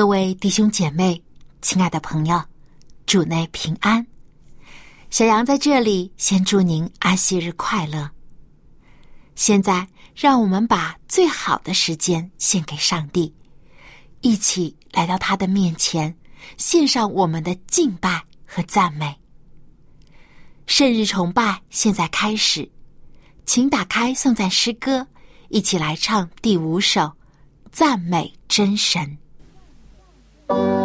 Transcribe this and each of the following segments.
各位弟兄姐妹，亲爱的朋友，主内平安。小杨在这里先祝您安息日快乐。现在，让我们把最好的时间献给上帝，一起来到他的面前，献上我们的敬拜和赞美。圣日崇拜现在开始，请打开颂赞诗歌，一起来唱第五首《赞美真神》。Thank you.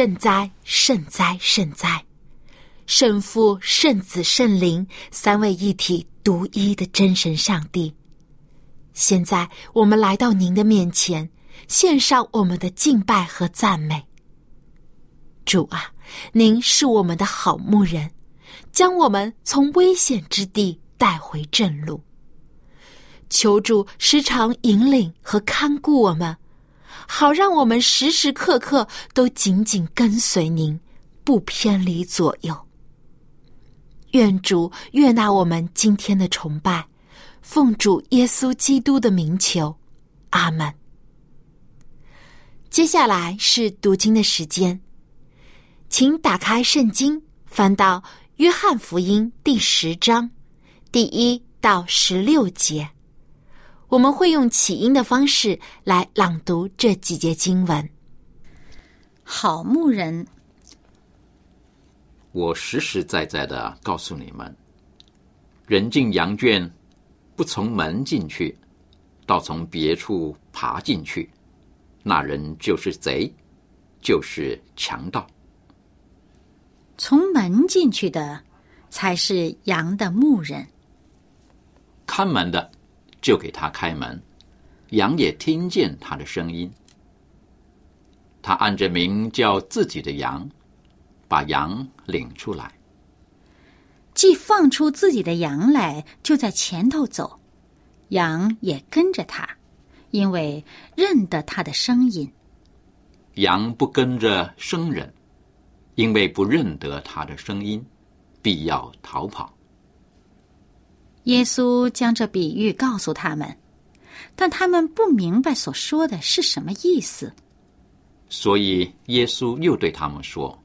圣哉，圣哉，圣哉！圣父、圣子、圣灵三位一体、独一的真神上帝。现在我们来到您的面前，献上我们的敬拜和赞美。主啊，您是我们的好牧人，将我们从危险之地带回正路。求主时常引领和看顾我们。好，让我们时时刻刻都紧紧跟随您，不偏离左右。愿主悦纳我们今天的崇拜，奉主耶稣基督的名求，阿门。接下来是读经的时间，请打开圣经，翻到约翰福音第十章第一到十六节。我们会用起音的方式来朗读这几节经文。好牧人，我实实在在的告诉你们：人进羊圈，不从门进去，倒从别处爬进去，那人就是贼，就是强盗。从门进去的，才是羊的牧人。看门的。就给他开门，羊也听见他的声音。他按着名叫自己的羊，把羊领出来。既放出自己的羊来，就在前头走，羊也跟着他，因为认得他的声音。羊不跟着生人，因为不认得他的声音，必要逃跑。耶稣将这比喻告诉他们，但他们不明白所说的是什么意思。所以耶稣又对他们说：“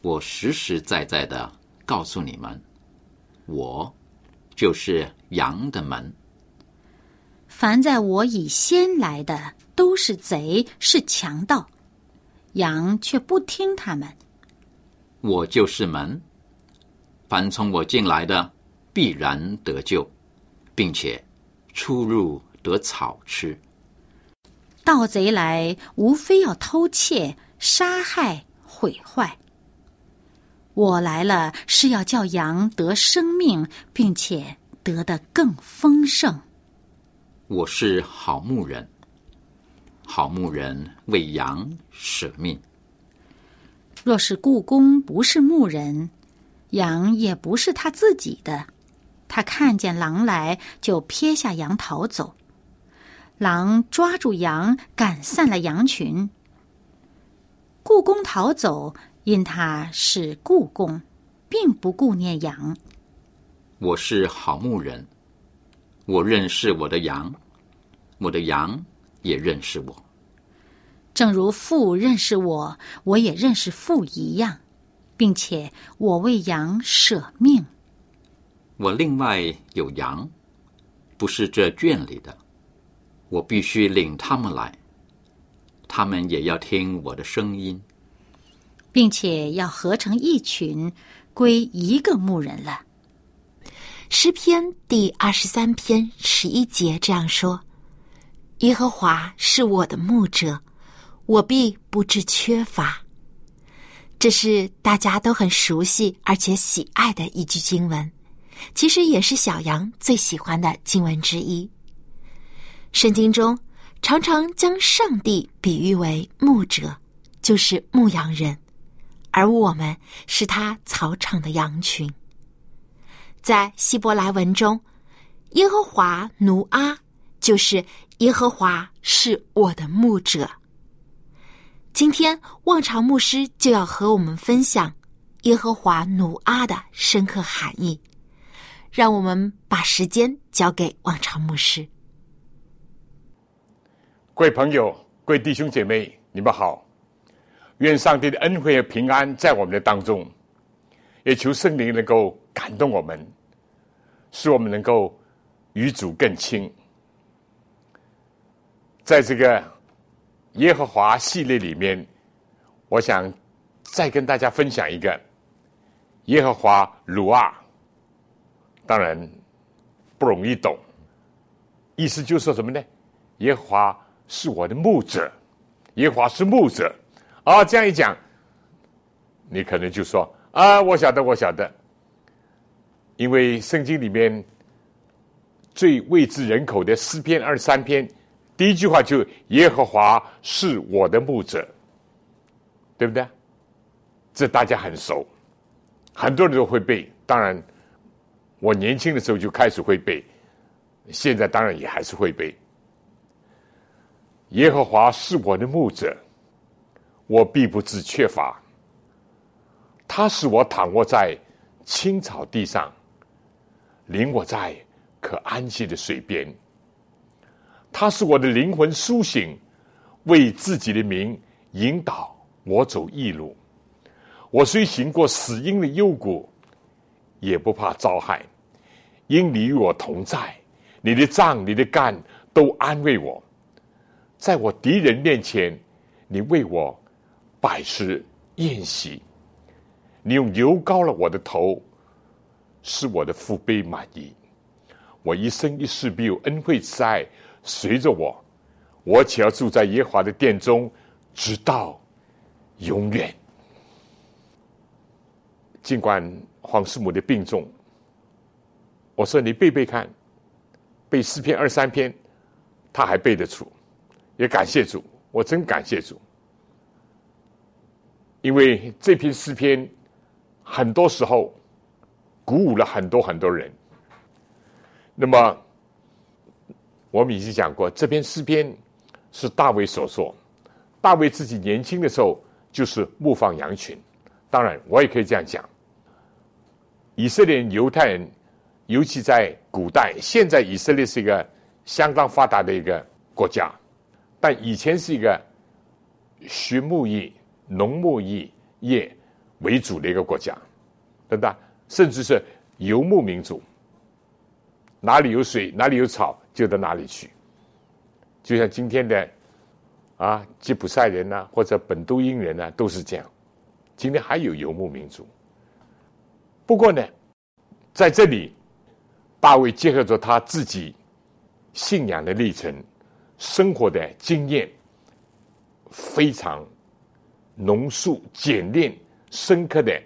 我实实在在的告诉你们，我就是羊的门。凡在我以先来的，都是贼，是强盗。羊却不听他们。我就是门，凡从我进来的，必然得救，并且出入得草吃。盗贼来，无非要偷窃、杀害、毁坏。我来了，是要叫羊得生命，并且得的更丰盛。我是好牧人，好牧人为羊舍命。若是故宫不是牧人，羊也不是他自己的，他看见狼来，就撇下羊逃走。狼抓住羊，赶散了羊群。故宫逃走，因他是故宫，并不顾念羊。我是好牧人，我认识我的羊，我的羊也认识我。正如父认识我，我也认识父一样，并且我为羊舍命。我另外有羊，不是这圈里的，我必须领他们来，他们也要听我的声音。并且要合成一群，归一个牧人了。诗篇第二十三篇十一节这样说：“耶和华是我的牧者，我必不致缺乏。”这是大家都很熟悉而且喜爱的一句经文，其实也是小羊最喜欢的经文之一。圣经中常常将上帝比喻为牧者，就是牧羊人。而我们是他草场的羊群。在希伯来文中，耶和华奴阿就是耶和华是我的牧者。今天望潮牧师就要和我们分享耶和华奴阿的深刻含义。让我们把时间交给望潮牧师。各位朋友，各位弟兄姐妹，你们好。愿上帝的恩惠和平安在我们的当中，也求圣灵能够感动我们，使我们能够与主更亲。在这个耶和华系列里面，我想再跟大家分享一个耶和华鲁二，当然不容易懂，意思就是说什么呢？耶和华是我的牧者，耶和华是牧者。啊，这样一讲，你可能就说啊，我晓得，我晓得，因为圣经里面最位置人口的诗篇二十三篇，第一句话就耶和华是我的牧者，对不对？这大家很熟，很多人都会背。当然，我年轻的时候就开始会背，现在当然也还是会背。耶和华是我的牧者。我必不致缺乏。他使我躺卧在青草地上，领我在可安息的水边。他使我的灵魂苏醒，为自己的名引导我走义路。我虽行过死荫的幽谷，也不怕遭害，因你与我同在。你的杖、你的杆都安慰我。在我敌人面前，你为我。百事宴席，你用油膏了我的头，使我的腹背满意。我一生一世必有恩惠慈爱随着我，我且要住在耶和华的殿中，直到永远。尽管黄师母的病重，我说你背背看，背诗篇二三篇，他还背得出，也感谢主，我真感谢主。因为这篇诗篇，很多时候鼓舞了很多很多人。那么，我们已经讲过，这篇诗篇是大卫所作。大卫自己年轻的时候就是牧放羊群。当然，我也可以这样讲：以色列、犹太人，尤其在古代，现在以色列是一个相当发达的一个国家，但以前是一个畜牧业、农牧业业为主的一个国家，对不对？甚至是游牧民族。哪里有水，哪里有草，就到哪里去。就像今天的啊，吉普赛人呐，或者本都因人呐，都是这样。今天还有游牧民族。不过呢，在这里，大卫结合着他自己信仰的历程、生活的经验，非常浓缩、简练、深刻的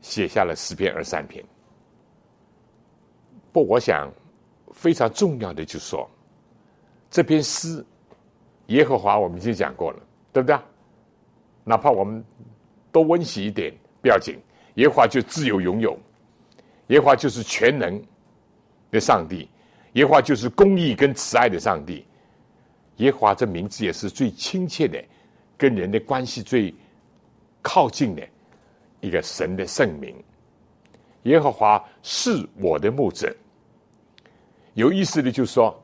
写下了诗篇二三篇。不，我想非常重要的就是说，这篇诗，耶和华我们已经讲过了，对不对？哪怕我们多温习一点，不要紧。耶和华就自由拥有，耶和华就是全能的上帝，耶和华就是公义跟慈爱的上帝。耶和华这名字也是最亲切的，跟人的关系最靠近的一个神的圣名。耶和华是我的牧者。有意思的，就是说，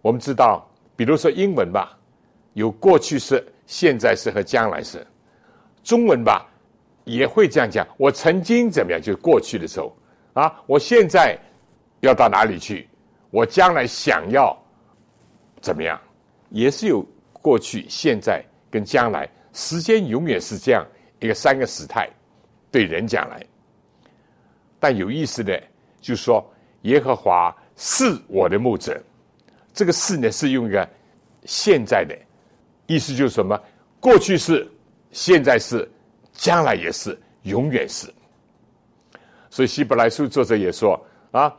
我们知道，比如说英文吧，有过去式、现在式和将来式；中文吧，也会这样讲。我曾经怎么样，就过去的时候啊，我现在要到哪里去？我将来想要怎么样，也是有过去、现在跟将来。时间永远是这样一个三个时态，对人讲来。但有意思的，就是说，耶和华。是我的牧者，这个“是”呢是用一个现在的意思，就是什么？过去是，现在是，将来也是，永远是。所以希伯来书作者也说啊，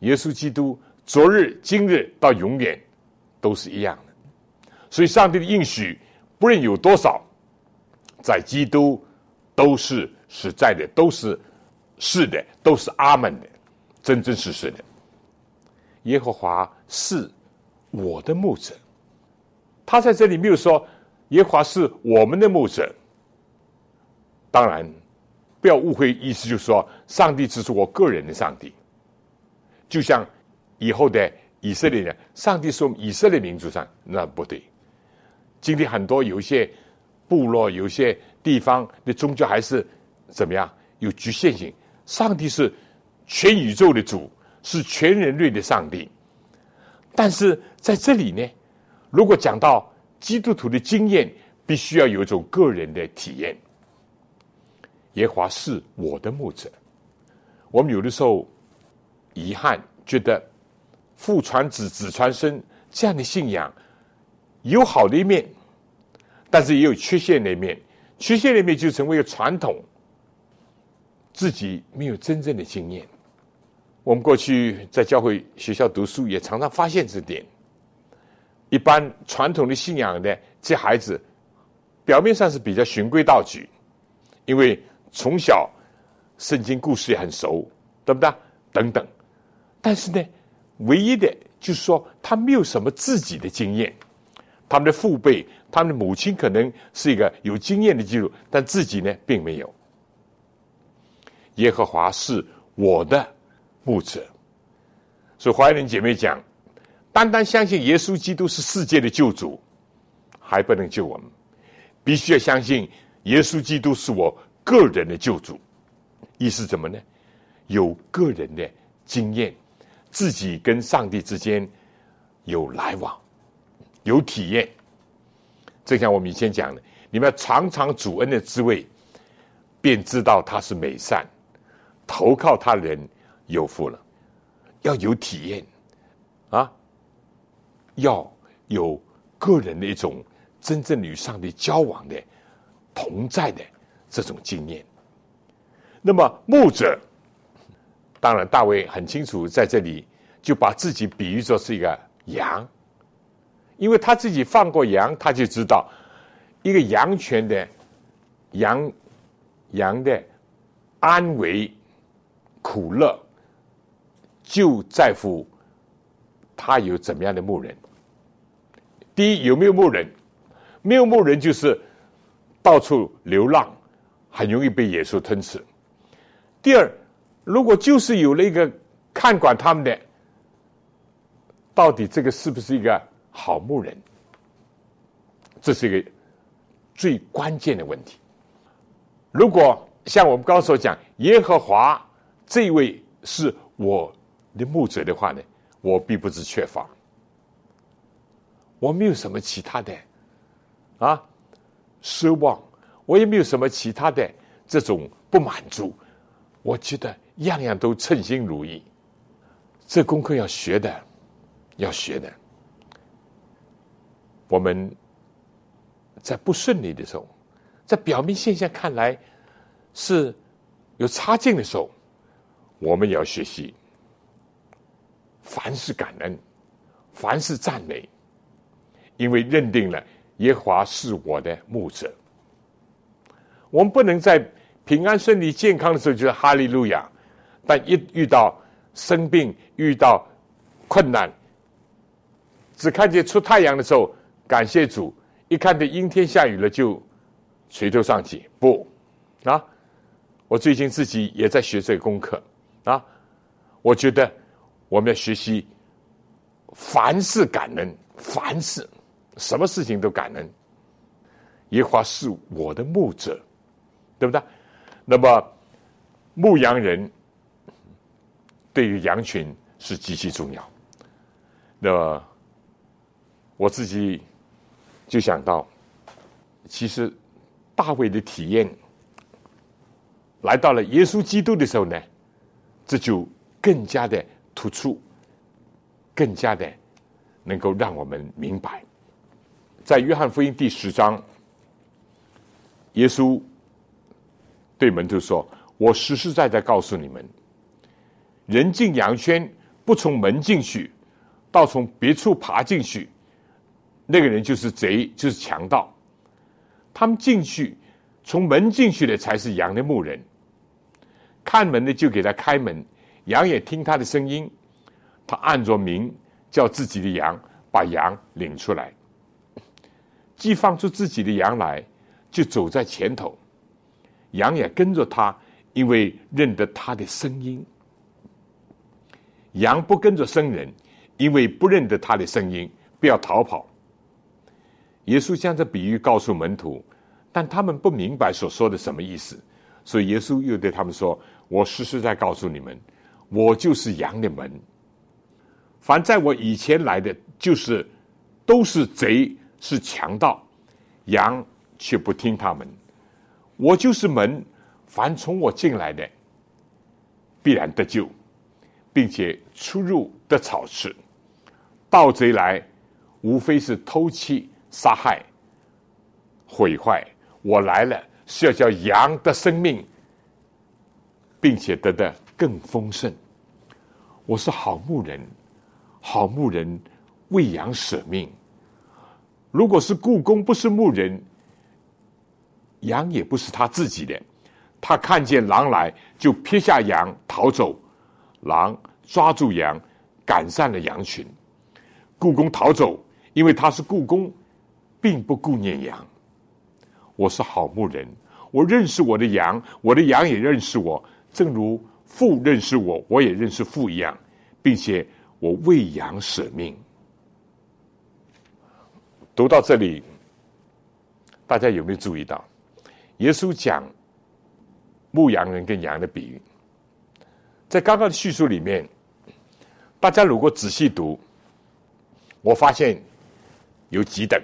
耶稣基督昨日、今日到永远都是一样的。所以上帝的应许，不论有多少，在基督都是实在的，都是是的，都是阿门的，真真实实的。耶和华是我的牧者，他在这里没有说耶和华是我们的牧者。当然，不要误会，意思就是说，上帝只是我个人的上帝。就像以后的以色列人，上帝是我们以色列民族上，那不对。今天很多有一些部落、有些地方的宗教还是怎么样有局限性。上帝是全宇宙的主。是全人类的上帝，但是在这里呢，如果讲到基督徒的经验，必须要有一种个人的体验。耶华是我的牧者，我们有的时候遗憾觉得父传子，子传孙这样的信仰有好的一面，但是也有缺陷的一面。缺陷的一面就成为一个传统，自己没有真正的经验。我们过去在教会学校读书，也常常发现这点。一般传统的信仰的这孩子，表面上是比较循规蹈矩，因为从小圣经故事也很熟，对不对？等等。但是呢，唯一的就是说，他没有什么自己的经验。他们的父辈，他们的母亲可能是一个有经验的记录，但自己呢，并没有。耶和华是我的。牧者，所以华人姐妹讲，单单相信耶稣基督是世界的救主，还不能救我们，必须要相信耶稣基督是我个人的救主。意思怎么呢？有个人的经验，自己跟上帝之间有来往，有体验。正像我们以前讲的，你们要尝尝主恩的滋味，便知道他是美善，投靠他人。有福了，要有体验啊，要有个人的一种真正与上帝交往的同在的这种经验。那么牧者，当然大卫很清楚，在这里就把自己比喻作是一个羊，因为他自己放过羊，他就知道一个羊群的羊羊的安危。苦乐，就在乎他有怎么样的牧人。第一，有没有牧人？没有牧人就是到处流浪，很容易被野兽吞吃。第二，如果就是有了一个看管他们的，到底这个是不是一个好牧人？这是一个最关键的问题。如果像我们刚刚所讲，耶和华这位是我的牧者的话呢，我并不是缺乏。我没有什么其他的啊奢望，我也没有什么其他的这种不满足。我觉得样样都称心如意。这功课要学的，要学的。我们在不顺利的时候，在表面现象看来是有差劲的时候，我们也要学习，凡事感恩，凡事赞美。因为认定了耶和华是我的牧者，我们不能在平安顺利健康的时候就是哈利路亚，但一遇到生病、遇到困难，只看见出太阳的时候感谢主，一看见阴天下雨了就垂头丧气。不啊，我最近自己也在学这个功课啊，我觉得我们要学习凡事感恩，凡事。什么事情都感恩，耶和华是我的牧者，对不对？那么牧羊人对于羊群是极其重要。那我自己就想到，其实大卫的体验来到了耶稣基督的时候呢，这就更加的突出，更加的能够让我们明白。在约翰福音第十章，耶稣对门徒说：“我实实在在告诉你们，人进羊圈不从门进去，倒从别处爬进去，那个人就是贼，就是强盗。他们进去，从门进去的才是羊的牧人。看门的就给他开门，羊也听他的声音，他按着名叫自己的羊，把羊领出来。”既放出自己的羊来，就走在前头，羊也跟着他，因为认得他的声音。羊不跟着生人，因为不认得他的声音，不要逃跑。耶稣将这比喻告诉门徒，但他们不明白所说的什么意思，所以耶稣又对他们说：“我实实在告诉你们，我就是羊的门。凡在我以前来的，就是都是贼。”是强盗，羊却不听他们。我就是门，凡从我进来的，必然得救，并且出入得草吃。盗贼来，无非是偷窃、杀害、毁坏。我来了，是要叫羊的生命，并且得的更丰盛。我是好牧人，好牧人为羊舍命。如果是故宫不是牧人，羊也不是他自己的，他看见狼来就撇下羊逃走，狼抓住羊，赶散了羊群。故宫逃走，因为他是故宫，并不顾念羊。我是好牧人，我认识我的羊，我的羊也认识我，正如父认识我，我也认识父一样，并且我为羊舍命。读到这里，大家有没有注意到，耶稣讲牧羊人跟羊的比喻，在刚刚的叙述里面，大家如果仔细读，我发现有几等。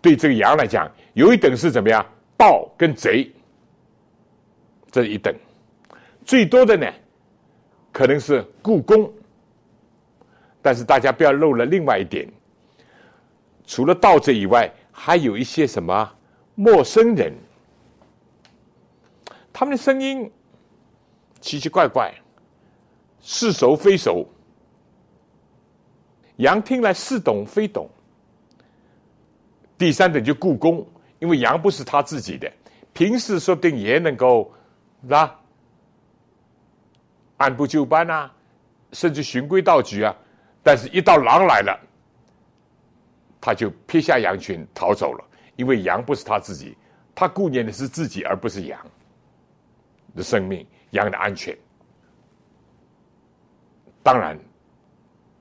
对这个羊来讲，有一等是怎么样？盗跟贼，这一等。最多的呢，可能是故宫，但是大家不要漏了另外一点。除了盗贼以外，还有一些什么陌生人？他们的声音奇奇怪怪，似熟非熟。羊听来似懂非懂。第三点就故宫，因为羊不是他自己的，平时说不定也能够，是吧？按部就班啊，甚至循规蹈矩啊。但是，一到狼来了，他就撇下羊群逃走了，因为羊不是他自己，他顾念的是自己，而不是羊的生命、羊的安全。当然，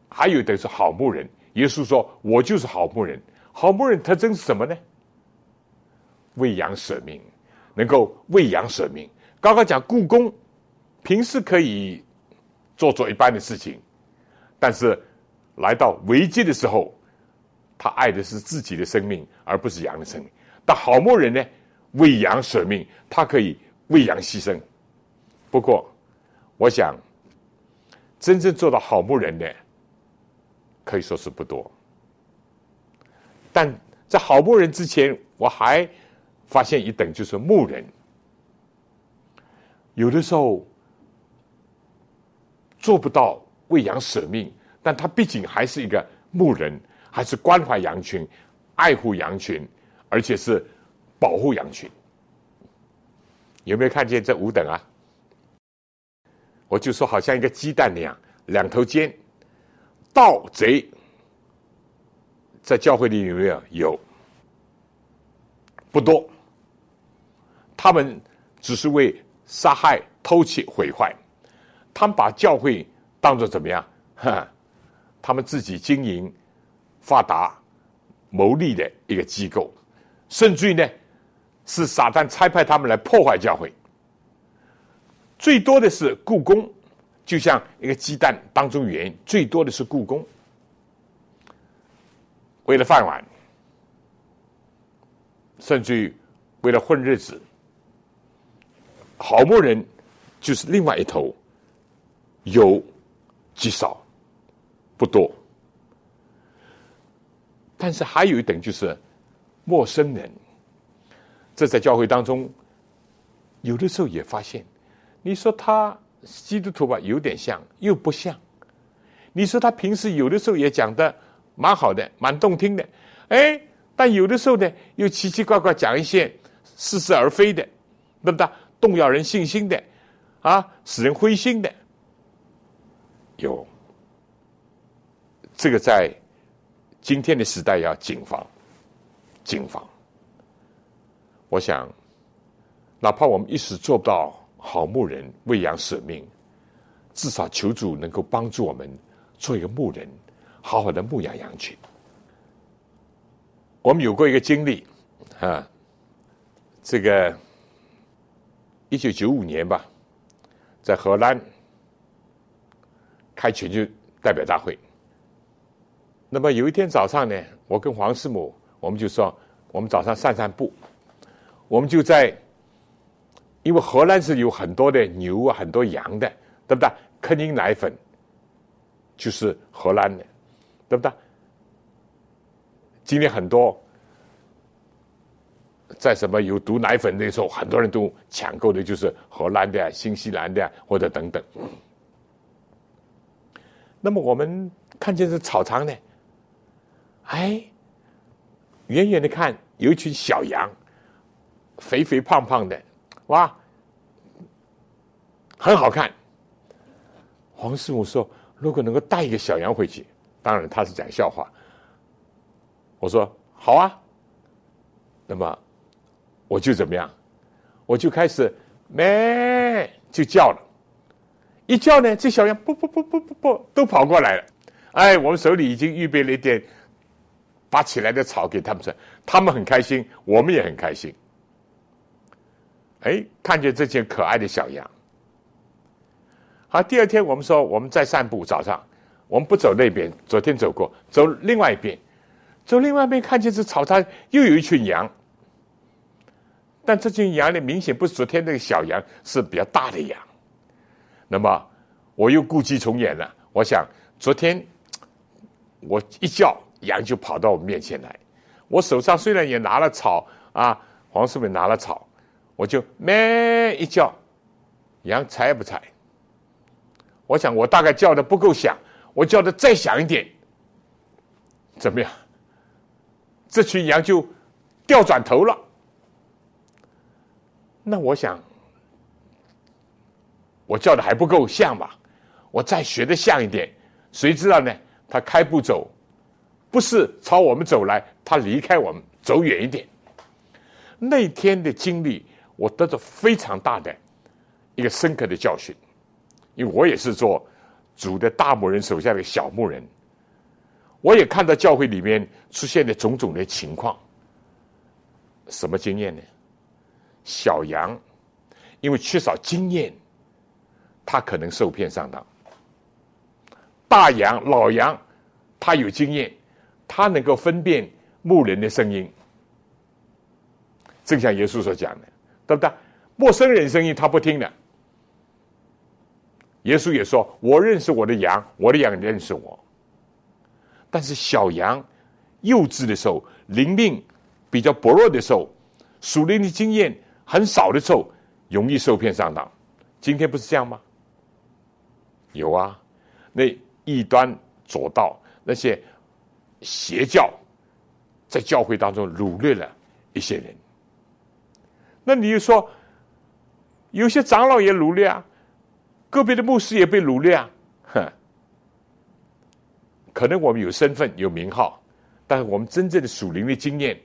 还有的是好牧人。耶稣说：“我就是好牧人。”好牧人特征是什么呢？为羊舍命，能够为羊舍命。刚刚讲故宫，平时可以做做一般的事情，但是来到危机的时候，他爱的是自己的生命，而不是羊的生命。但好牧人呢，为羊舍命，他可以为羊牺牲。不过，我想。真正做到好牧人的，可以说是不多。但在好牧人之前，我还发现一等，就是牧人。有的时候做不到为羊舍命，但他毕竟还是一个牧人，还是关怀羊群、爱护羊群，而且是保护羊群。有没有看见这五等啊？我就说，好像一个鸡蛋那样，两头尖。盗贼在教会里有没有？有，不多。他们只是为杀害、偷窃、毁坏。他们把教会当做怎么样？哈，他们自己经营、发达、牟利的一个机构，甚至于呢，是撒旦差派他们来破坏教会。最多的是故宫，就像一个鸡蛋当中圆，最多的是故宫。为了饭碗，甚至于为了混日子，好牧人就是另外一头，有极少，不多。但是还有一等就是陌生人，这在教会当中，有的时候也发现。你说他基督徒吧，有点像，又不像。你说他平时有的时候也讲的蛮好的，蛮动听的，哎，但有的时候呢，又奇奇怪怪讲一些似是而非的，对不对？动摇人信心的，啊，使人灰心的，有。这个在今天的时代要谨防，谨防。我想，哪怕我们一时做不到。好牧人喂养舍命，至少求主能够帮助我们做一个牧人，好好的牧养羊群。我们有过一个经历啊，这个一九九五年吧，在荷兰开全球代表大会。那么有一天早上呢，我跟黄师母，我们就说，我们早上散散步，我们就在。因为荷兰是有很多的牛啊，很多羊的，对不对？肯宁奶粉就是荷兰的，对不对？今天很多在什么有毒奶粉那时候，很多人都抢购的就是荷兰的、新西兰的或者等等。那么我们看见这草场呢，哎，远远的看有一群小羊，肥肥胖胖的。哇，很好看。黄师傅说：“如果能够带一个小羊回去，当然他是讲笑话。”我说：“好啊。”那么我就怎么样？我就开始咩就叫了，一叫呢，这小羊不不不不不不都跑过来了。哎，我们手里已经预备了一点拔起来的草给他们吃，他们很开心，我们也很开心。哎，看见这些可爱的小羊。好，第二天我们说我们在散步，早上我们不走那边，昨天走过，走另外一边，走另外一边看见这草滩又有一群羊，但这群羊呢，明显不是昨天那个小羊，是比较大的羊。那么我又故伎重演了，我想昨天我一叫羊就跑到我面前来，我手上虽然也拿了草啊，黄世美拿了草。我就咩一叫，羊踩不踩？我想我大概叫的不够响，我叫的再响一点，怎么样？这群羊就掉转头了。那我想，我叫的还不够像吧？我再学的像一点，谁知道呢？他开步走，不是朝我们走来，他离开我们走远一点。那天的经历，我得到非常大的一个深刻的教训，因为我也是做主的大牧人手下的小牧人，我也看到教会里面出现的种种的情况。什么经验呢？小羊因为缺少经验，他可能受骗上当。大羊、老羊，他有经验，他能够分辨牧人的声音。正像耶稣所讲的，对不对？陌生人声音他不听的。耶稣也说：“我认识我的羊，我的羊认识我。”但是小羊幼稚的时候，灵命比较薄弱的时候，属灵的经验很少的时候，容易受骗上当。今天不是这样吗？有啊，那。异端左道那些邪教，在教会当中掳掠了一些人。那你就说，有些长老也掳掠啊，个别的牧师也被掳掠啊，哼。可能我们有身份有名号，但是我们真正的属灵的经验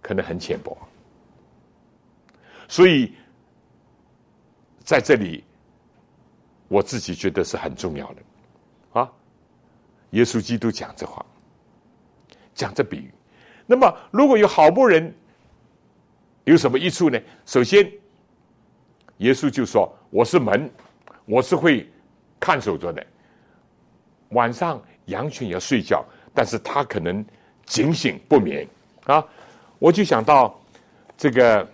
可能很浅薄。所以在这里，我自己觉得是很重要的。啊耶稣基督讲这话，讲这比喻。那么，如果有好牧人，有什么益处呢？首先，耶稣就说：“我是门，我是会看守着的。晚上羊群要睡觉，但是他可能警醒不眠啊。”我就想到这个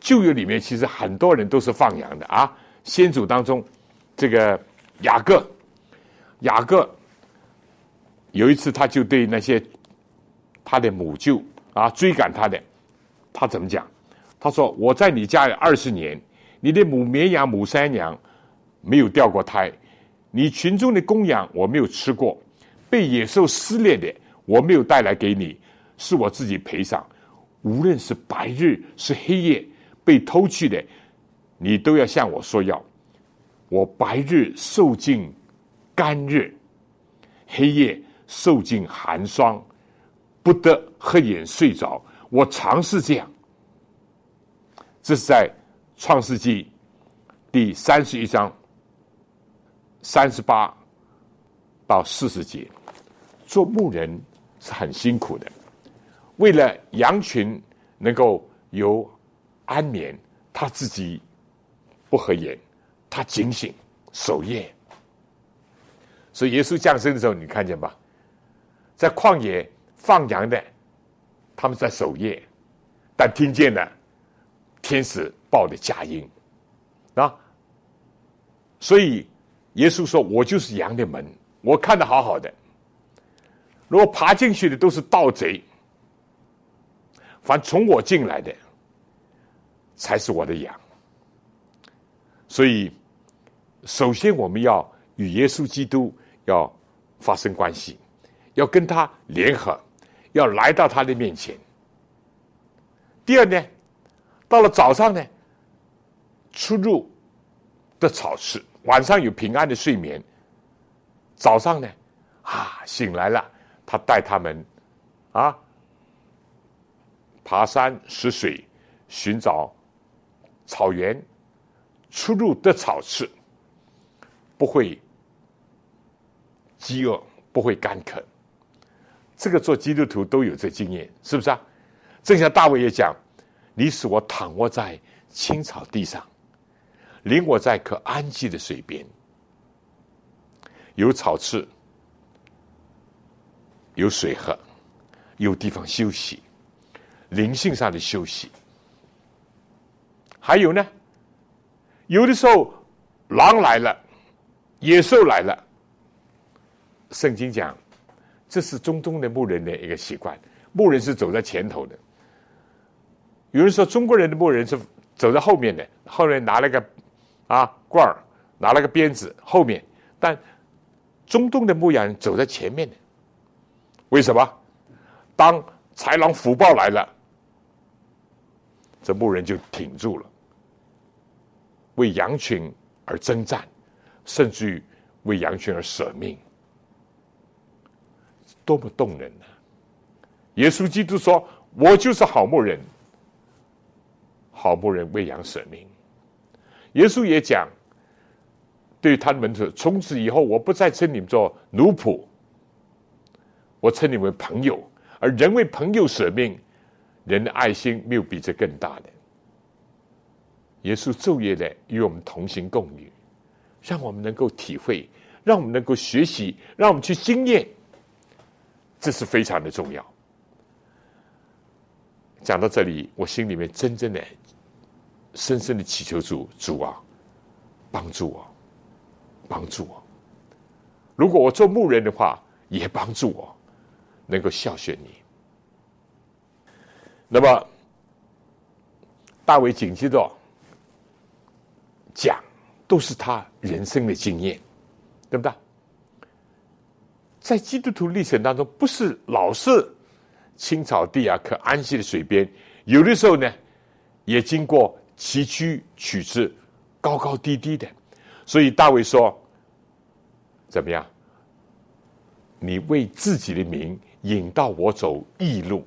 旧约里面，其实很多人都是放羊的啊。先祖当中，这个雅各。雅各有一次，他就对那些他的母舅啊追赶他的，他怎么讲？他说：“我在你家有二十年，你的母绵羊、母山羊没有掉过胎，你群中的公羊我没有吃过，被野兽撕裂的我没有带来给你，是我自己赔偿。无论是白日是黑夜被偷去的，你都要向我说要。我白日受尽。”干日，黑夜受尽寒霜，不得合眼睡着。我尝试这样。这是在创世纪第三十一章三十八到四十节。做牧人是很辛苦的，为了羊群能够有安眠，他自己不合眼，他警醒守夜。所以耶稣降生的时候，你看见吧，在旷野放羊的，他们在守夜，但听见了天使报的佳音啊。所以耶稣说：“我就是羊的门，我看的好好的。如果爬进去的都是盗贼，凡从我进来的，才是我的羊。所以，首先我们要与耶稣基督。”要发生关系，要跟他联合，要来到他的面前。第二呢，到了早上呢，出入的草吃，晚上有平安的睡眠。早上呢，啊，醒来了，他带他们啊，爬山拾水，寻找草原，出入的草吃，不会。饥饿不会干渴，这个做基督徒都有这经验，是不是啊？正像大卫也讲：“你使我躺卧在青草地上，领我在可安息的水边，有草吃，有水喝，有地方休息，灵性上的休息。还有呢，有的时候狼来了，野兽来了。”圣经讲，这是中东的牧人的一个习惯。牧人是走在前头的。有人说中国人的牧人是走在后面的，后面拿了个啊罐儿，拿了个鞭子后面。但中东的牧羊人走在前面的，为什么？当豺狼虎豹来了，这牧人就挺住了。为羊群而征战，甚至于为羊群而舍命，多么动人呢！耶稣基督说：“我就是好牧人，好牧人为羊舍命。”耶稣也讲，对他们说：“从此以后，我不再称你们做奴仆，我称你们朋友。而人为朋友舍命，人的爱心没有比这更大的。”耶稣昼夜的与我们同行共语，让我们能够体会，让我们能够学习，让我们去经验，这是非常的重要。讲到这里，我心里面真正的、深深的祈求主主啊，帮助我，帮助我。如果我做牧人的话，也帮助我能够孝顺你。那么，大卫紧接着。讲都是他人生的经验，对不对？在基督徒历程当中，不是老是青草地啊，可安息的水边，有的时候呢，也经过崎岖曲折、高高低低的。所以大卫说：“怎么样？你为自己的名引导我走义路，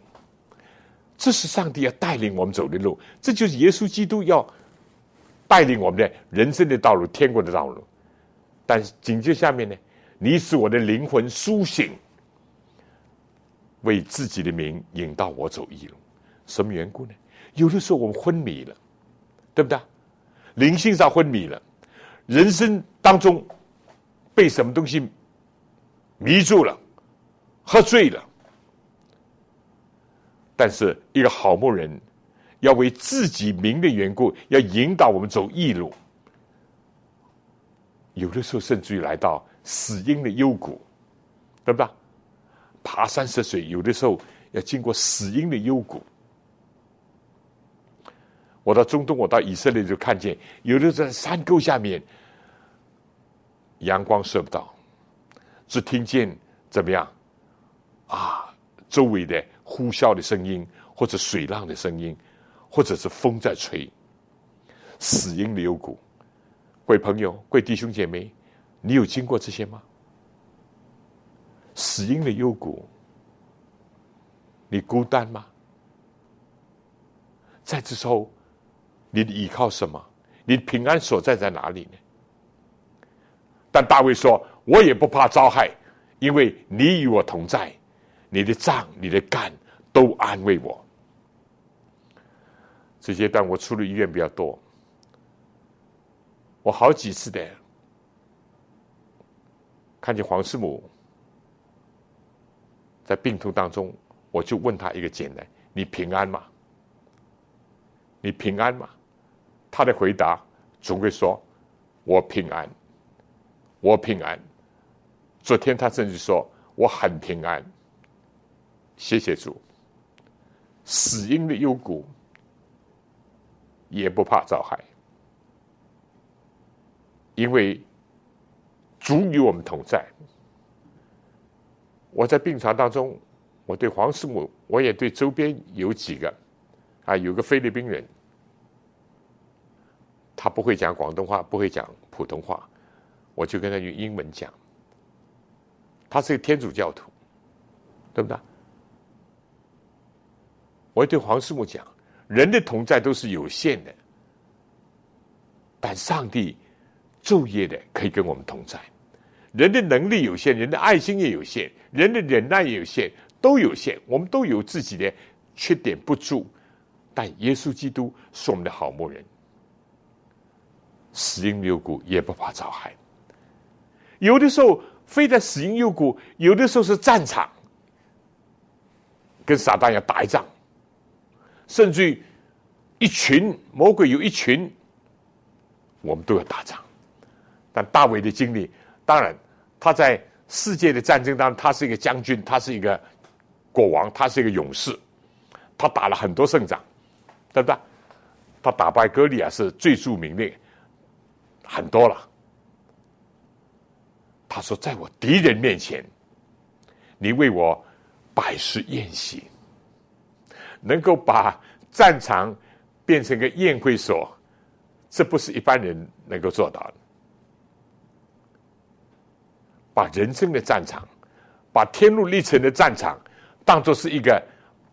这是上帝要带领我们走的路，这就是耶稣基督要。”带领我们的人生的道路，天国的道路。但紧接下面呢，你使我的灵魂苏醒，为自己的名引导我走义路。什么缘故呢？有的时候我们昏迷了，对不对？灵性上昏迷了，人生当中被什么东西迷住了，喝醉了。但是一个好牧人。要为自己名的缘故，要引导我们走义路。有的时候甚至于来到死荫的幽谷，对不对？爬山涉水，有的时候要经过死荫的幽谷。我到中东，我到以色列就看见，有的在山沟下面，阳光射不到，只听见怎么样啊？周围的呼啸的声音，或者水浪的声音。或者是风在吹，死荫的幽谷，各位朋友、各位弟兄姐妹，你有经过这些吗？死荫的幽谷，你孤单吗？在这时候，你依靠什么？你平安所在在哪里呢？但大卫说：“我也不怕遭害，因为你与我同在，你的杖、你的杆都安慰我。”这阶段我出入医院比较多，我好几次的看见黄师母在病痛当中，我就问他一个简单：“你平安吗？你平安吗？”他的回答总会说：“我平安，我平安。”昨天他甚至说：“我很平安。”谢谢主，死因的幽谷。也不怕遭害，因为主与我们同在。我在病床当中，我对黄师母，我也对周边有几个，啊，有个菲律宾人，他不会讲广东话，不会讲普通话，我就跟他用英文讲。他是个天主教徒，对不对？我对黄师母讲。人的同在都是有限的，但上帝昼夜的可以跟我们同在。人的能力有限，人的爱心也有限，人的忍耐也有限，都有限。我们都有自己的缺点不足，但耶稣基督是我们的好牧人，死荫幽谷也不怕遭害。有的时候飞在死荫幽谷，有的时候是战场，跟撒旦要打一仗。甚至于一群魔鬼有一群，我们都要打仗。但大卫的经历，当然他在世界的战争当中，他是一个将军，他是一个国王，他是一个勇士，他打了很多胜仗，对不对？他打败歌利亚是最著名的，很多了。他说：“在我敌人面前，你为我摆设宴席。”能够把战场变成个宴会所，这不是一般人能够做到的。把人生的战场，把天路历程的战场，当做是一个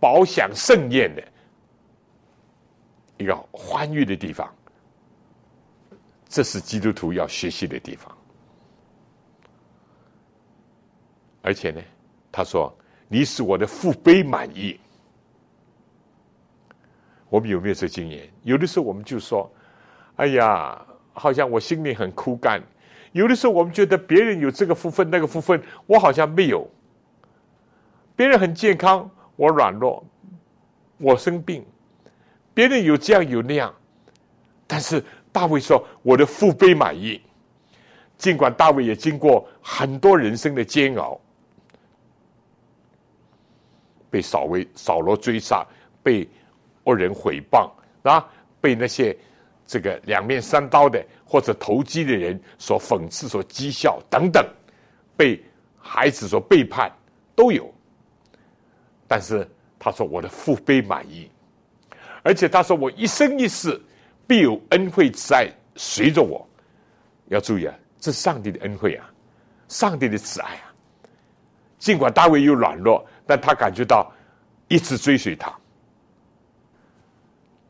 饱享盛宴的一个欢愉的地方，这是基督徒要学习的地方。而且呢，他说：“你使我的父辈满意。”我们有没有这经验？有的时候我们就说：“哎呀，好像我心里很枯干。”有的时候我们觉得别人有这个福分那个福分，我好像没有。别人很健康，我软弱，我生病。别人有这样有那样，但是大卫说：“我的父辈满意。”尽管大卫也经过很多人生的煎熬，被扫为扫罗追杀，被恶人毁谤啊，被那些。这个两面三刀的或者投机的人所讽刺、所讥笑等等，被孩子所背叛都有。但是他说：“我的父辈满意，而且他说我一生一世必有恩惠慈爱随着我。”要注意啊，这是上帝的恩惠啊，上帝的慈爱啊。尽管大卫有软弱，但他感觉到一直追随他。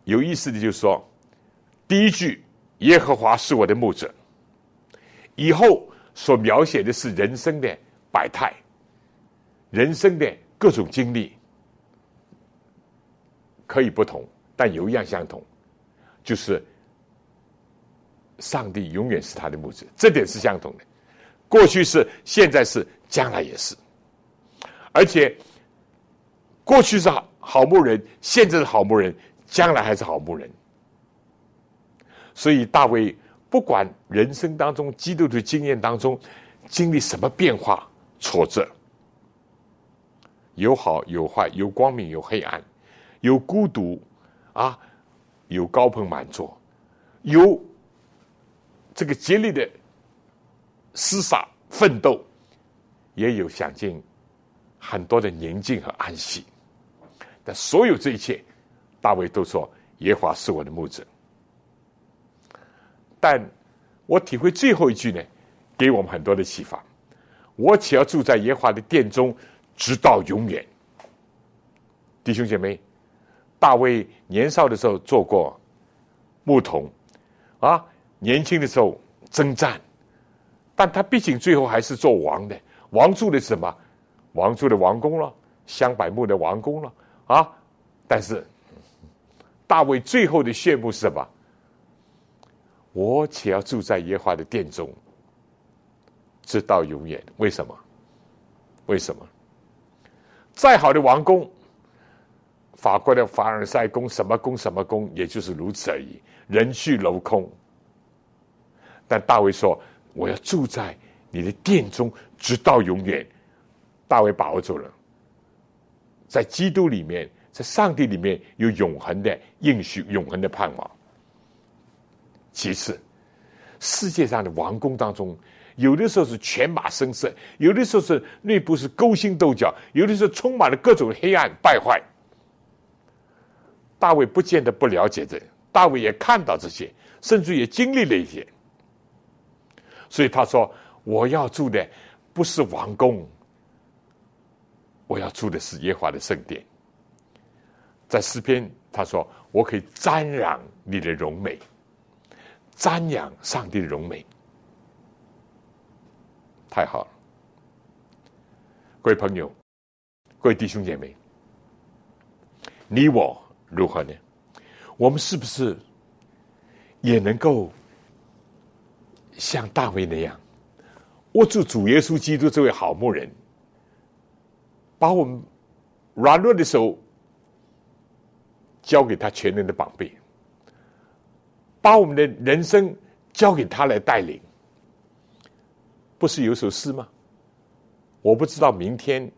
有意思的就是说。第一句“耶和华是我的牧者”，以后所描写的是人生的百态，人生的各种经历，可以不同，但有一样相同，就是上帝永远是他的牧者，这点是相同的。过去是，现在是，将来也是，而且过去是好好牧人，现在是好牧人，将来还是好牧人。所以大卫不管人生当中、基督的经验当中经历什么变化、挫折，有好有坏，有光明有黑暗，有孤独啊，有高朋满座，有这个竭力的厮杀奋斗，也有享尽很多的宁静和安息。但所有这一切，大卫都说：“耶和华是我的牧者。”但我体会最后一句呢，给我们很多的启发。我且要住在耶和华的殿中，直到永远。弟兄姐妹，大卫年少的时候做过牧童，啊，年轻的时候征战，但他毕竟最后还是做王的。王住的是什么？王住的王宫了，香柏木的王宫了啊！但是大卫最后的谢幕是什么？我且要住在耶和华的殿中，直到永远。为什么？为什么？再好的王宫，法国的凡尔赛宫，什么宫什么宫，也就是如此而已，人去楼空。但大卫说：“我要住在你的殿中，直到永远。”大卫把握住了，在基督里面，在上帝里面有永恒的应许，永恒的盼望。其次，世界上的王宫当中，有的时候是犬马声色，有的时候是内部是勾心斗角，有的时候充满了各种黑暗败坏。大卫不见得不了解这，大卫也看到这些，甚至也经历了一些。所以他说：“我要住的不是王宫，我要住的是耶和华的圣殿。”在诗篇他说：“我可以瞻仰你的荣美。”瞻仰上帝的荣美，太好了！各位朋友，各位弟兄姐妹，你我如何呢？我们是不是也能够像大卫那样，握住主耶稣基督这位好牧人，把我们软弱的手交给他全能的宝贝？把我们的人生交给他来带领，不是有首诗吗？我不知道明天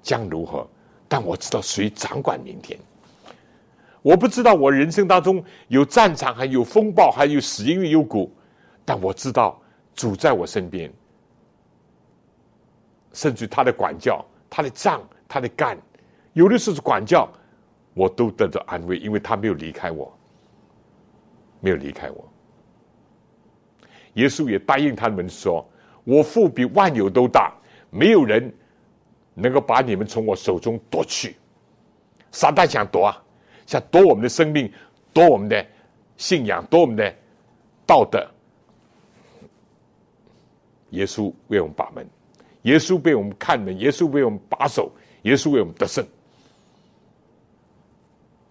将如何，但我知道谁掌管明天。我不知道我人生当中有战场，还有风暴，还有死因幽谷，但我知道主在我身边，甚至他的管教、他的杖、他的干，有的时候是管教，我都得到安慰，因为他没有离开我。没有离开我。耶稣也答应他们说：“我父比万有都大，没有人能够把你们从我手中夺去。”撒旦想夺啊，想夺我们的生命，夺我们的信仰，夺我们的道德。耶稣为我们把门，耶稣为我们看门，耶稣为我们把守，耶稣为我们得胜。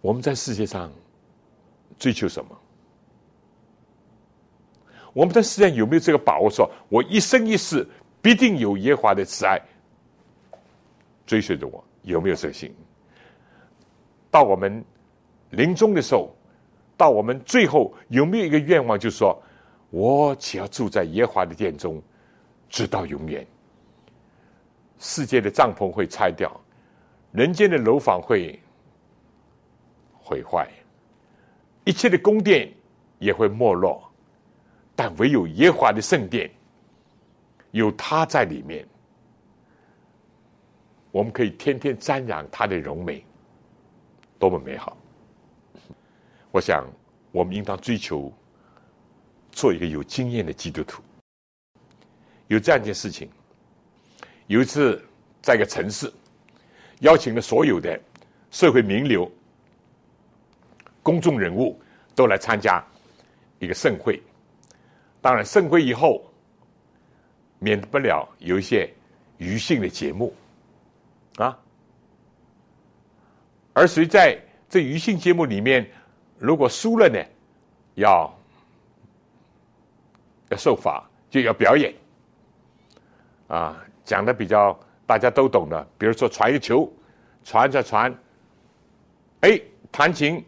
我们在世界上追求什么？我们在世界上有没有这个把握？说我一生一世必定有耶和华的慈爱追随着我？有没有这个心？到我们临终的时候，到我们最后有没有一个愿望，就是说，我只要住在耶和华的殿中，直到永远。世界的帐篷会拆掉，人间的楼房会毁坏，一切的宫殿也会没落，但唯有耶和华的圣殿，有他在里面，我们可以天天瞻仰他的荣美。多么美好！我想，我们应当追求做一个有经验的基督徒。有这样一件事情：有一次，在一个城市，邀请了所有的社会名流、公众人物都来参加一个盛会。当然，盛会以后，免不了有一些娱性的节目啊。而谁在这娱性节目里面，如果输了呢，要要受罚，就要表演。啊，讲的比较大家都懂的，比如说传一个球，传着传，哎，弹琴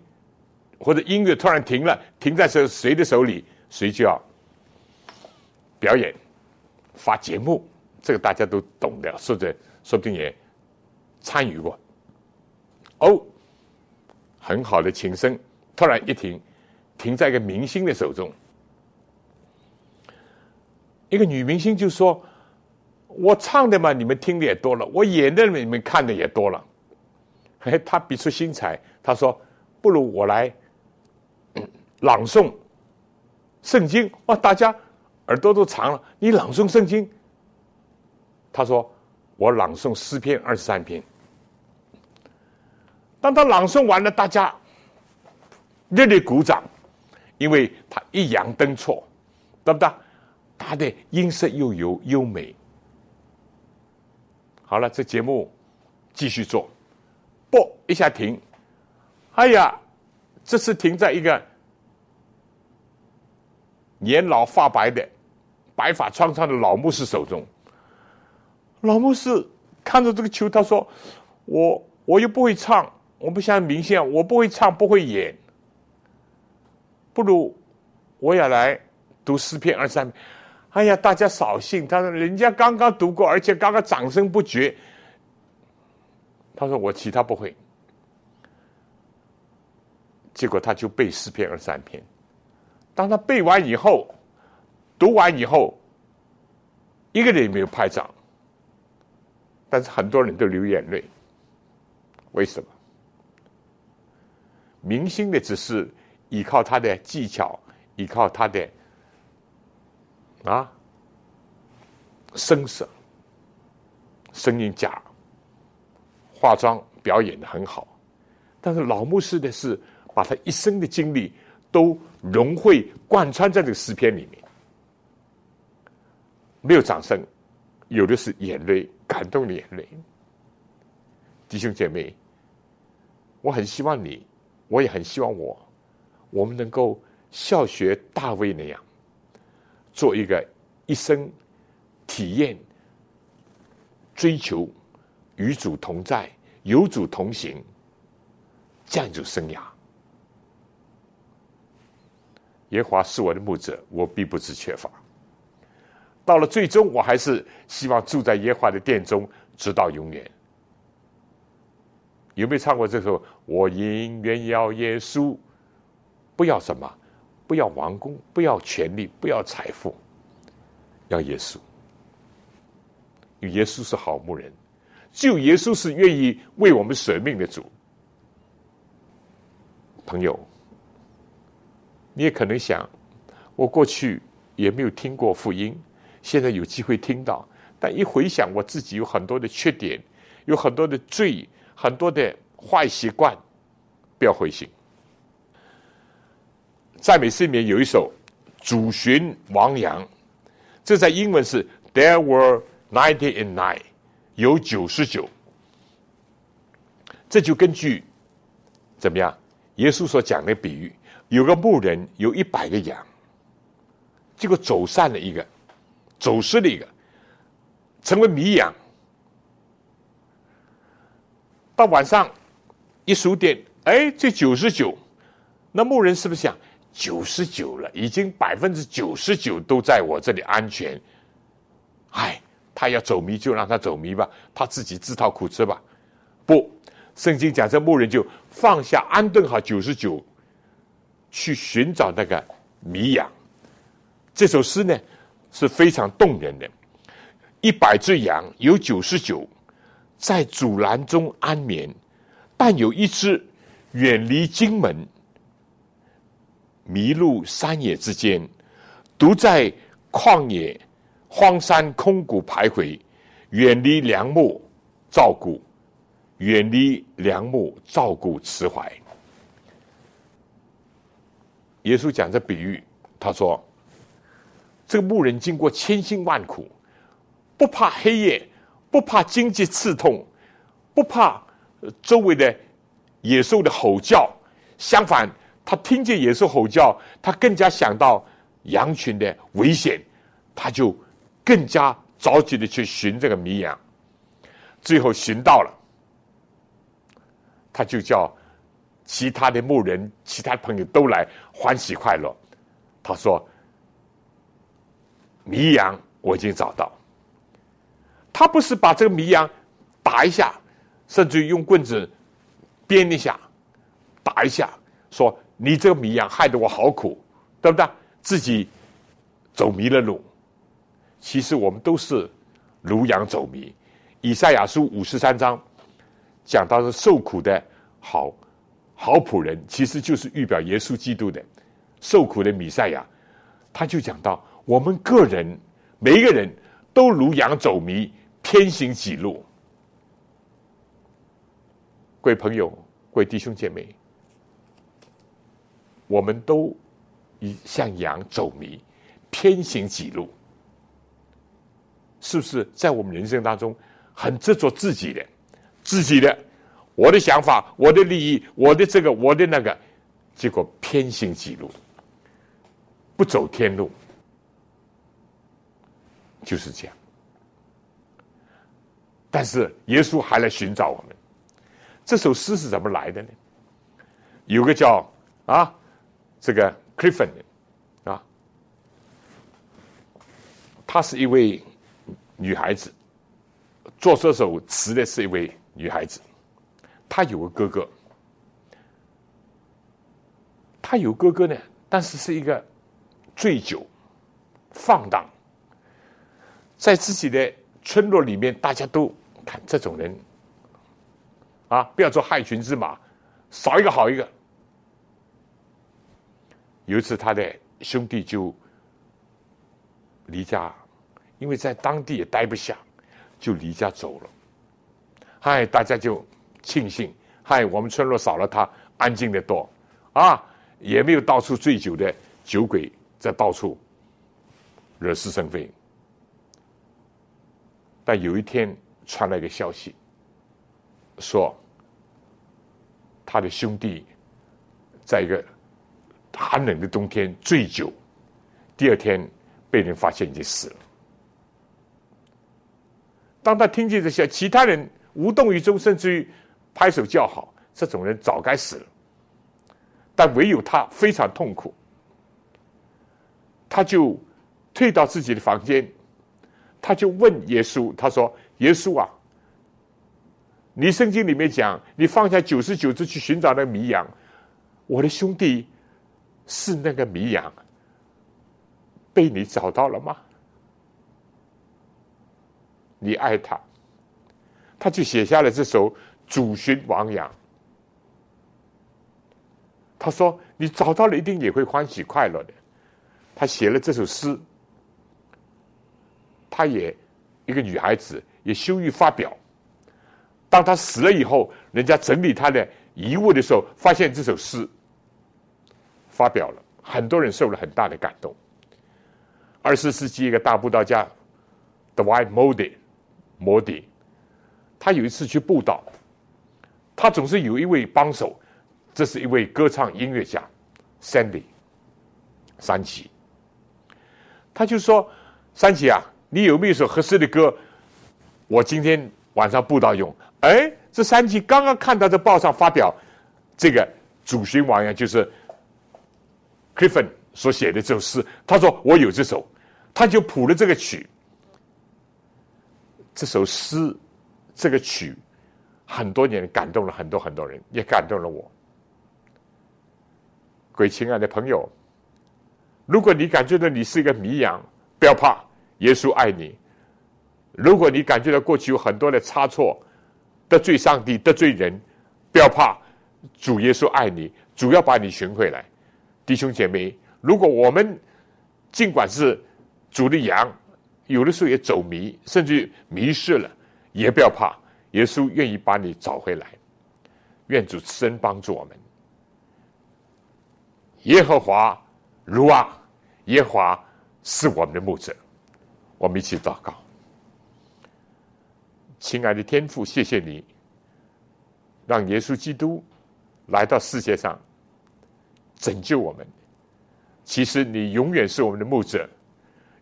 或者音乐突然停了，停在谁谁的手里，谁就要表演发节目，这个大家都懂的，或者说不定也参与过。哦，很好的琴声，突然一停，停在一个明星的手中。一个女明星就说：“我唱的嘛，你们听的也多了；我演的你们看的也多了。”哎，她比出心裁，她说：“不如我来朗诵圣经。”哇，大家耳朵都长了。你朗诵圣经？他说：“我朗诵诗篇二十三篇。”当他朗诵完了，大家热烈鼓掌，因为他抑扬顿挫，对不对？他的音色又有优美。好了，这节目继续做，啵一下停，哎呀，这次停在一个年老发白的、白发苍苍的老牧师手中。老牧师看着这个球，他说：“我我又不会唱。”我不像明星，我不会唱，不会演，不如我也来读诗篇二三篇。哎呀，大家扫兴！他说人家刚刚读过，而且刚刚掌声不绝。他说我其他不会，结果他就背诗篇二三篇。当他背完以后，读完以后，一个人也没有拍掌，但是很多人都流眼泪。为什么？明星的只是依靠他的技巧，依靠他的啊声色、声音假、化妆表演的很好，但是老牧师的是把他一生的经历都融会贯穿在这个诗篇里面，没有掌声，有的是眼泪，感动的眼泪。弟兄姐妹，我很希望你。我也很希望我，我们能够效学大卫那样，做一个一生体验、追求与主同在、有主同行这样一种生涯。耶华是我的牧者，我必不致缺乏。到了最终，我还是希望住在耶华的殿中，直到永远。有没有唱过这首？我宁愿要耶稣，不要什么，不要王宫，不要权力，不要财富，要耶稣。因为耶稣是好牧人，只有耶稣是愿意为我们舍命的主。朋友，你也可能想，我过去也没有听过福音，现在有机会听到，但一回想我自己有很多的缺点，有很多的罪，很多的坏习惯，不要灰心。赞美诗里面有一首《主寻亡羊》，这在英文是 There were ninety and nine，有九十九。这就根据怎么样？耶稣所讲的比喻，有个牧人有一百个羊，结果走散了一个，走失了一个，成为迷羊。到晚上一数点，哎，这九十九，那牧人是不是想九十九了？已经百分之九十九都在我这里安全。哎，他要走迷就让他走迷吧，他自己自讨苦吃吧。不。圣经讲，这牧人就放下安顿好九十九，去寻找那个迷羊。这首诗呢是非常动人的。一百只羊有九十九在阻拦中安眠，但有一只远离荆门，迷路山野之间，独在旷野荒山空谷徘徊，远离良木照顾。远离良木，照顾慈怀。耶稣讲这比喻，他说：“这个牧人经过千辛万苦，不怕黑夜，不怕荆棘刺痛，不怕周围的野兽的吼叫。相反，他听见野兽吼叫，他更加想到羊群的危险，他就更加着急的去寻这个迷羊。最后寻到了。”他就叫其他的牧人、其他朋友都来欢喜快乐。他说：“迷羊我已经找到。”他不是把这个迷羊打一下，甚至于用棍子鞭一下、打一下，说：“你这个迷羊害得我好苦，对不对？”自己走迷了路。其实我们都是如羊走迷。以赛亚书五十三章。讲到是受苦的好好仆人，其实就是预表耶稣基督的受苦的弥赛亚。他就讲到，我们个人每一个人都如羊走迷，偏行己路。各位朋友，各位弟兄姐妹，我们都以像羊走迷，偏行己路，是不是在我们人生当中很执着自己的？自己的，我的想法，我的利益，我的这个，我的那个，结果偏行己路，不走天路，就是这样。但是耶稣还来寻找我们。这首诗是怎么来的呢？有个叫啊，这个 Clifford 啊，她是一位女孩子，做这首词的是一位。女孩子，她有个哥哥，她有哥哥呢，但是是一个醉酒、放荡，在自己的村落里面，大家都看这种人啊，不要做害群之马，少一个好一个。有一次，他的兄弟就离家，因为在当地也待不下，就离家走了。嗨，大家就庆幸，嗨，我们村落少了他，安静的多，啊，也没有到处醉酒的酒鬼在到处惹是生非。但有一天传来一个消息，说他的兄弟在一个寒冷的冬天醉酒，第二天被人发现已经死了。当他听见这些，其他人。无动于衷，甚至于拍手叫好，这种人早该死了。但唯有他非常痛苦，他就退到自己的房间，他就问耶稣：“他说，耶稣啊，你圣经里面讲，你放下九十九只去寻找那迷羊，我的兄弟是那个迷羊，被你找到了吗？你爱他。”他就写下了这首《主寻亡羊》。他说：“你找到了，一定也会欢喜快乐的。”他写了这首诗，他也一个女孩子也羞于发表。当他死了以后，人家整理他的遗物的时候，发现这首诗发表了，很多人受了很大的感动。二十世纪一个大布道家 Dwight Moody，摩迪，他有一次去布道，他总是有一位帮手。这是一位歌唱音乐家，Sandy，三奇。他就说：“三奇啊，你有没有一首合适的歌？我今天晚上布道用。”哎，这三奇刚刚看到这报上发表这个主巡王呀，就是 Clifford 所写的这首诗。他说：“我有这首。”他就谱了这个曲。这首诗，这个曲，很多年感动了很多很多人，也感动了我。各位亲爱的朋友，如果你感觉到你是一个迷羊，不要怕，耶稣爱你。如果你感觉到过去有很多的差错，得罪上帝、得罪人，不要怕，主耶稣爱你，主要把你寻回来。弟兄姐妹，如果我们尽管是主的羊，有的时候也走迷，甚至迷失了，也不要怕，耶稣愿意把你找回来。愿主慈恩帮助我们。耶和华，如啊，耶和华是我们的牧者。我们一起祷告，亲爱的天父，谢谢你，让耶稣基督来到世界上拯救我们。其实你永远是我们的牧者。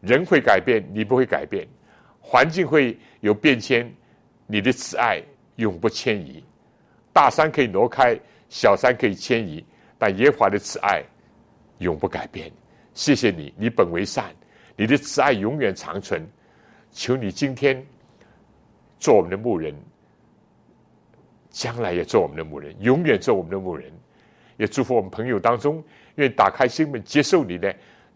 人会改变，你不会改变；环境会有变迁，你的慈爱永不迁移。大山可以挪开，小山可以迁移，但耶和华的慈爱。永不改变，谢谢你，你本为善，你的慈爱永远长存。求你今天做我们的牧人，将来也做我们的牧人，永远做我们的牧人。也祝福我们朋友当中，愿打开心门接受你呢。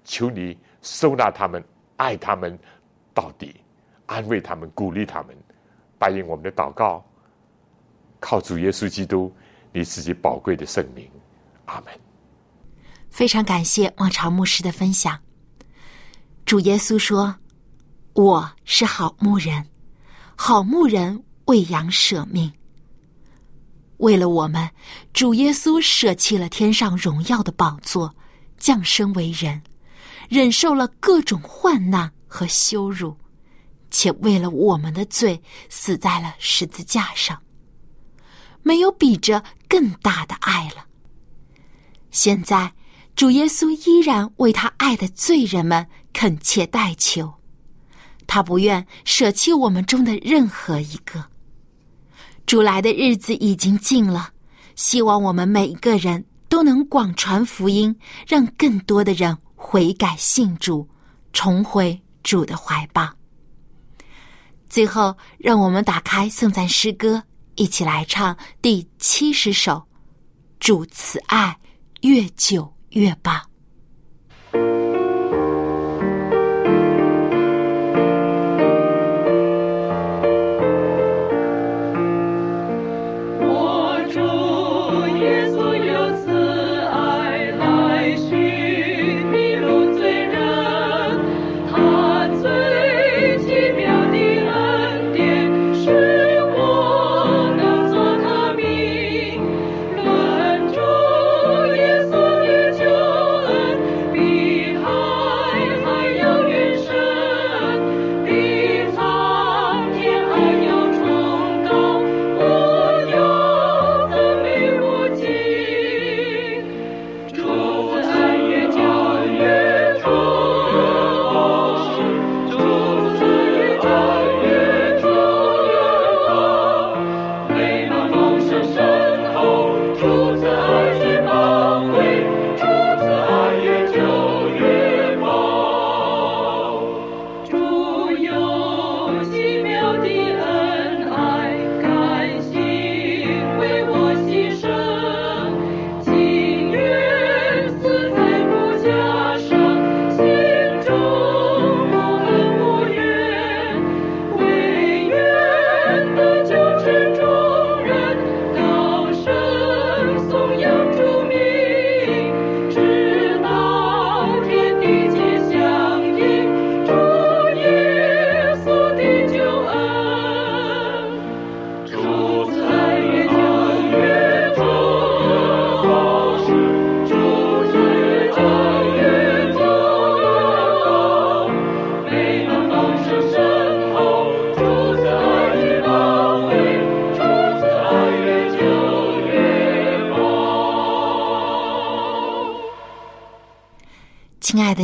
求你收纳他们，爱他们到底，安慰他们，鼓励他们，答应我们的祷告。靠主耶稣基督，你自己宝贵的圣名，阿门。非常感谢望潮牧师的分享。主耶稣说：“我是好牧人，好牧人为羊舍命。为了我们，主耶稣舍弃了天上荣耀的宝座，降生为人，忍受了各种患难和羞辱，且为了我们的罪死在了十字架上。没有比这更大的爱了。现在。”主耶稣依然为他爱的罪人们恳切代求，他不愿舍弃我们中的任何一个。主来的日子已经近了，希望我们每一个人都能广传福音，让更多的人悔改信主，重回主的怀抱。最后，让我们打开颂赞诗歌，一起来唱第七十首《主慈爱越久》。越棒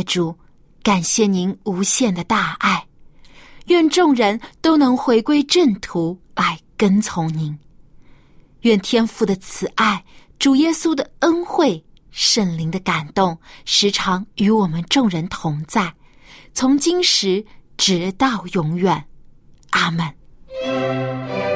主，感谢您无限的大爱，愿众人都能回归正途来跟从您。愿天父的慈爱、主耶稣的恩惠、圣灵的感动，时常与我们众人同在，从今时直到永远。阿门。